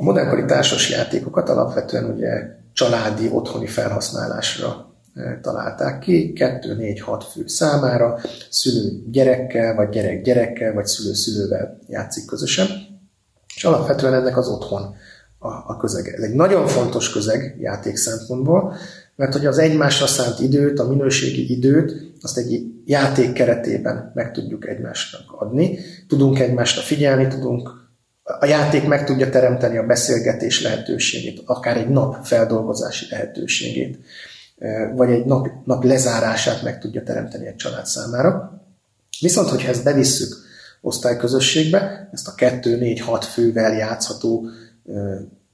A modernkori társas játékokat alapvetően ugye családi, otthoni felhasználásra találták ki, 2-4-6 fő számára, szülő gyerekkel, vagy gyerek gyerekkel, vagy szülő szülővel játszik közösen, és alapvetően ennek az otthon a, a közege. Ez egy nagyon fontos közeg játék szempontból, mert hogy az egymásra szánt időt, a minőségi időt, azt egy játék keretében meg tudjuk egymásnak adni, tudunk egymásra figyelni, tudunk a játék meg tudja teremteni a beszélgetés lehetőségét, akár egy nap feldolgozási lehetőségét, vagy egy nap, nap lezárását meg tudja teremteni egy család számára. Viszont, hogyha ezt bevisszük osztályközösségbe, ezt a 2-4-6 fővel játszható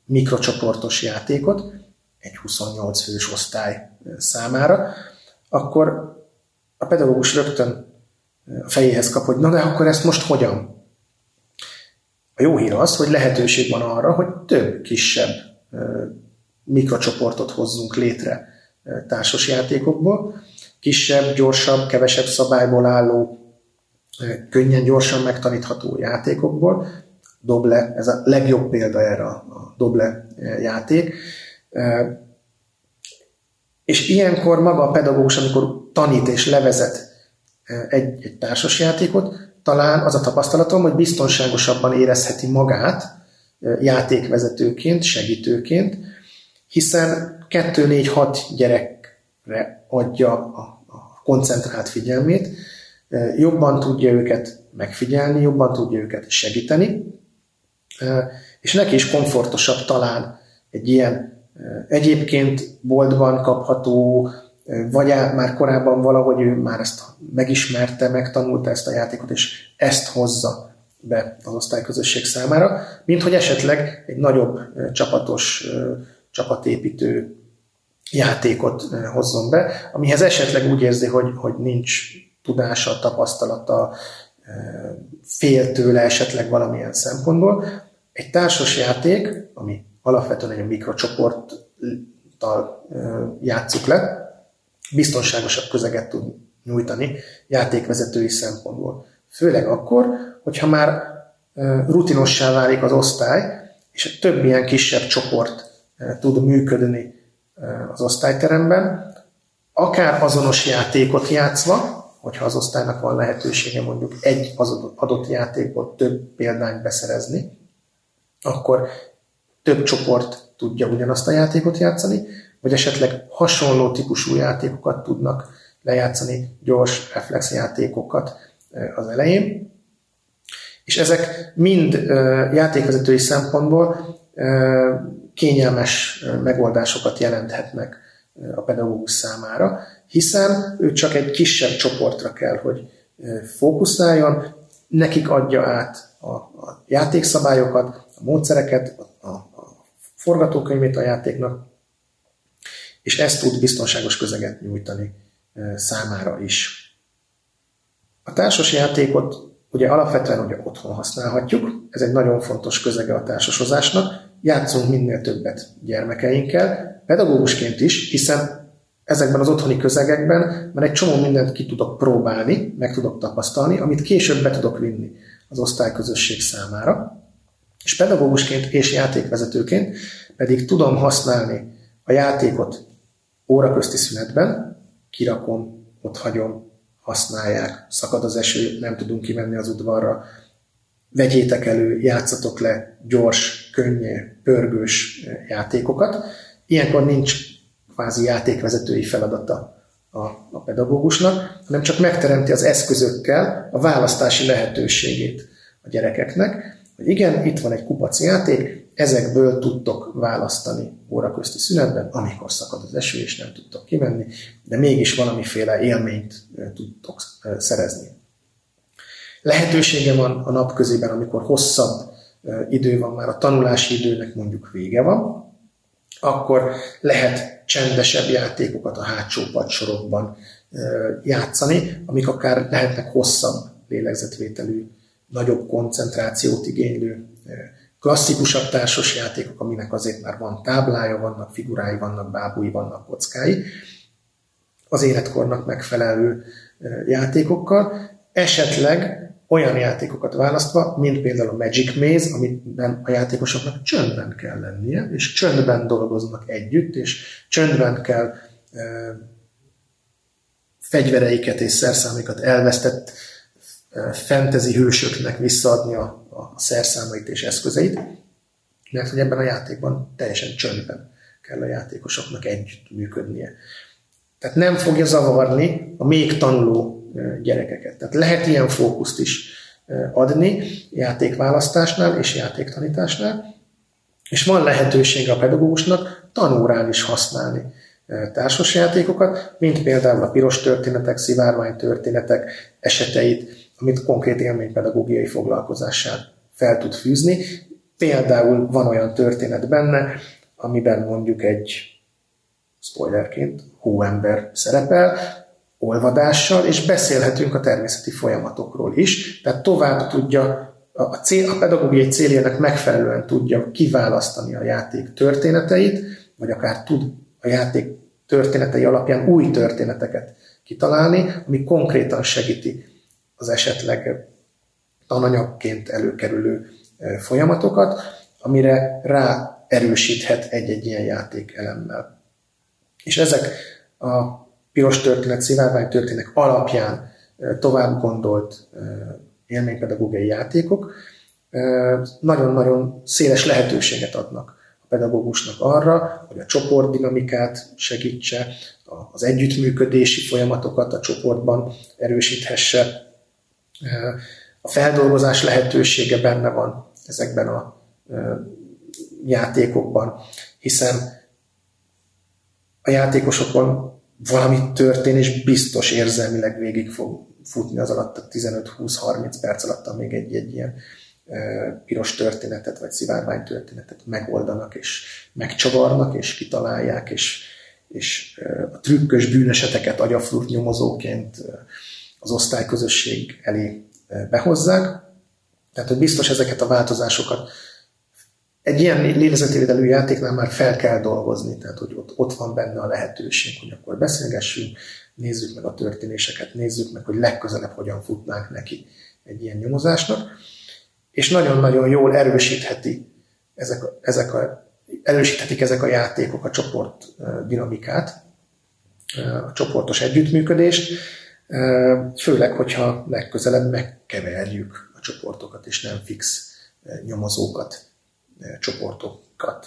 mikrocsoportos játékot, egy 28 fős osztály számára, akkor a pedagógus rögtön a fejéhez kap, hogy na de akkor ezt most hogyan? A jó hír az, hogy lehetőség van arra, hogy több kisebb mikrocsoportot hozzunk létre társasjátékokból, kisebb, gyorsabb, kevesebb szabályból álló, könnyen, gyorsan megtanítható játékokból. Doble, ez a legjobb példa erre a Doble játék. És ilyenkor maga a pedagógus, amikor tanít és levezet egy, egy társasjátékot, talán az a tapasztalatom, hogy biztonságosabban érezheti magát játékvezetőként, segítőként, hiszen 2-4-6 gyerekre adja a koncentrált figyelmét, jobban tudja őket megfigyelni, jobban tudja őket segíteni, és neki is komfortosabb talán egy ilyen egyébként boltban kapható, vagy már korábban valahogy ő már ezt megismerte, megtanulta ezt a játékot, és ezt hozza be az osztályközösség számára, mint hogy esetleg egy nagyobb csapatos, csapatépítő játékot hozzon be, amihez esetleg úgy érzi, hogy, hogy nincs tudása, tapasztalata, fél tőle esetleg valamilyen szempontból. Egy társas játék, ami alapvetően egy mikrocsoporttal játszuk le, biztonságosabb közeget tud nyújtani játékvezetői szempontból. Főleg akkor, hogyha már rutinossá válik az osztály, és több ilyen kisebb csoport tud működni az osztályteremben, akár azonos játékot játszva, hogyha az osztálynak van lehetősége mondjuk egy az adott játékból több példányt beszerezni, akkor több csoport tudja ugyanazt a játékot játszani, vagy esetleg hasonló típusú játékokat tudnak lejátszani, gyors reflexjátékokat az elején. És ezek mind játékvezetői szempontból kényelmes megoldásokat jelenthetnek a pedagógus számára, hiszen ő csak egy kisebb csoportra kell, hogy fókuszáljon, nekik adja át a, a játékszabályokat, a módszereket, a, a forgatókönyvét a játéknak, és ezt tud biztonságos közeget nyújtani számára is. A társas játékot ugye alapvetően ugye otthon használhatjuk, ez egy nagyon fontos közege a társasozásnak, játszunk minél többet gyermekeinkkel, pedagógusként is, hiszen ezekben az otthoni közegekben már egy csomó mindent ki tudok próbálni, meg tudok tapasztalni, amit később be tudok vinni az osztályközösség számára. És pedagógusként és játékvezetőként pedig tudom használni a játékot óraközti szünetben, kirakom, ott hagyom, használják, szakad az eső, nem tudunk kimenni az udvarra, vegyétek elő, játszatok le gyors, könnyű, pörgős játékokat. Ilyenkor nincs kvázi játékvezetői feladata a, a pedagógusnak, hanem csak megteremti az eszközökkel a választási lehetőségét a gyerekeknek, hogy igen, itt van egy kupac játék, ezekből tudtok választani óraközti szünetben, amikor szakad az eső, és nem tudtok kimenni, de mégis valamiféle élményt tudtok szerezni. Lehetősége van a napközében, amikor hosszabb idő van, már a tanulási időnek mondjuk vége van, akkor lehet csendesebb játékokat a hátsó padsorokban játszani, amik akár lehetnek hosszabb lélegzetvételű, nagyobb koncentrációt igénylő, klasszikusabb társas játékok, aminek azért már van táblája, vannak figurái, vannak bábúi, vannak kockái, az életkornak megfelelő játékokkal, esetleg olyan játékokat választva, mint például a Magic Maze, amiben a játékosoknak csöndben kell lennie, és csöndben dolgoznak együtt, és csöndben kell fegyvereiket és szerszámokat elvesztett fantasy hősöknek visszaadni a, a szerszámait és eszközeit, mert hogy ebben a játékban teljesen csöndben kell a játékosoknak együtt működnie. Tehát nem fogja zavarni a még tanuló gyerekeket. Tehát lehet ilyen fókuszt is adni játékválasztásnál és játéktanításnál, és van lehetősége a pedagógusnak tanórán is használni társasjátékokat, mint például a piros történetek, szivárvány történetek eseteit, amit konkrét élménypedagógiai foglalkozással fel tud fűzni. Például van olyan történet benne, amiben mondjuk egy spoilerként hóember szerepel, olvadással, és beszélhetünk a természeti folyamatokról is, tehát tovább tudja a, cél, a pedagógiai céljának megfelelően tudja kiválasztani a játék történeteit, vagy akár tud a játék történetei alapján új történeteket kitalálni, ami konkrétan segíti az esetleg tananyagként előkerülő folyamatokat, amire rá erősíthet egy-egy ilyen játék elemmel. És ezek a piros történet, szivárvány történet alapján tovább gondolt élménypedagógiai játékok nagyon-nagyon széles lehetőséget adnak a pedagógusnak arra, hogy a csoportdinamikát segítse, az együttműködési folyamatokat a csoportban erősíthesse. A feldolgozás lehetősége benne van ezekben a játékokban, hiszen a játékosokon valami történ, és biztos érzelmileg végig fog futni az alatt a 15-20-30 perc alatt, amíg egy, egy ilyen piros történetet, vagy szivárvány történetet megoldanak, és megcsavarnak, és kitalálják, és, és a trükkös bűneseteket agyafrút nyomozóként az osztályközösség elé behozzák. Tehát, hogy biztos ezeket a változásokat egy ilyen lélezetvédelő játéknál már fel kell dolgozni, tehát hogy ott, ott van benne a lehetőség, hogy akkor beszélgessünk, nézzük meg a történéseket, nézzük meg, hogy legközelebb hogyan futnánk neki egy ilyen nyomozásnak, és nagyon-nagyon jól erősítheti ezek, ezek a, erősíthetik ezek a játékok a csoport dinamikát, a csoportos együttműködést, főleg, hogyha legközelebb megkeverjük a csoportokat, és nem fix nyomozókat csoportokat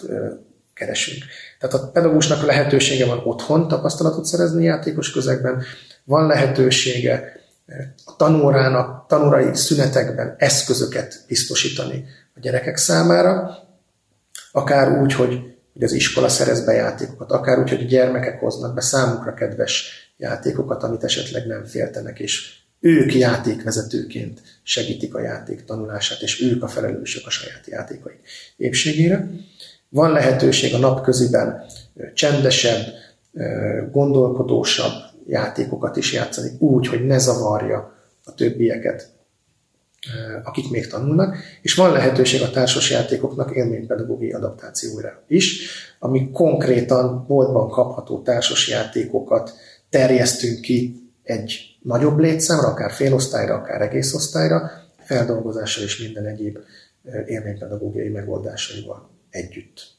keresünk. Tehát a pedagógusnak lehetősége van otthon tapasztalatot szerezni játékos közegben, van lehetősége a tanórának, tanórai szünetekben eszközöket biztosítani a gyerekek számára, akár úgy, hogy, az iskola szerez be játékokat, akár úgy, hogy a gyermekek hoznak be számukra kedves játékokat, amit esetleg nem féltenek, és ők játékvezetőként segítik a játék tanulását, és ők a felelősök a saját játékaik épségére. Van lehetőség a napköziben csendesebb, gondolkodósabb játékokat is játszani, úgy, hogy ne zavarja a többieket, akik még tanulnak, és van lehetőség a társas játékoknak élménypedagógiai adaptációra is, ami konkrétan boltban kapható társas játékokat terjesztünk ki egy nagyobb létszámra, akár félosztályra, akár egész osztályra, feldolgozással és minden egyéb élménypedagógiai megoldásaival együtt.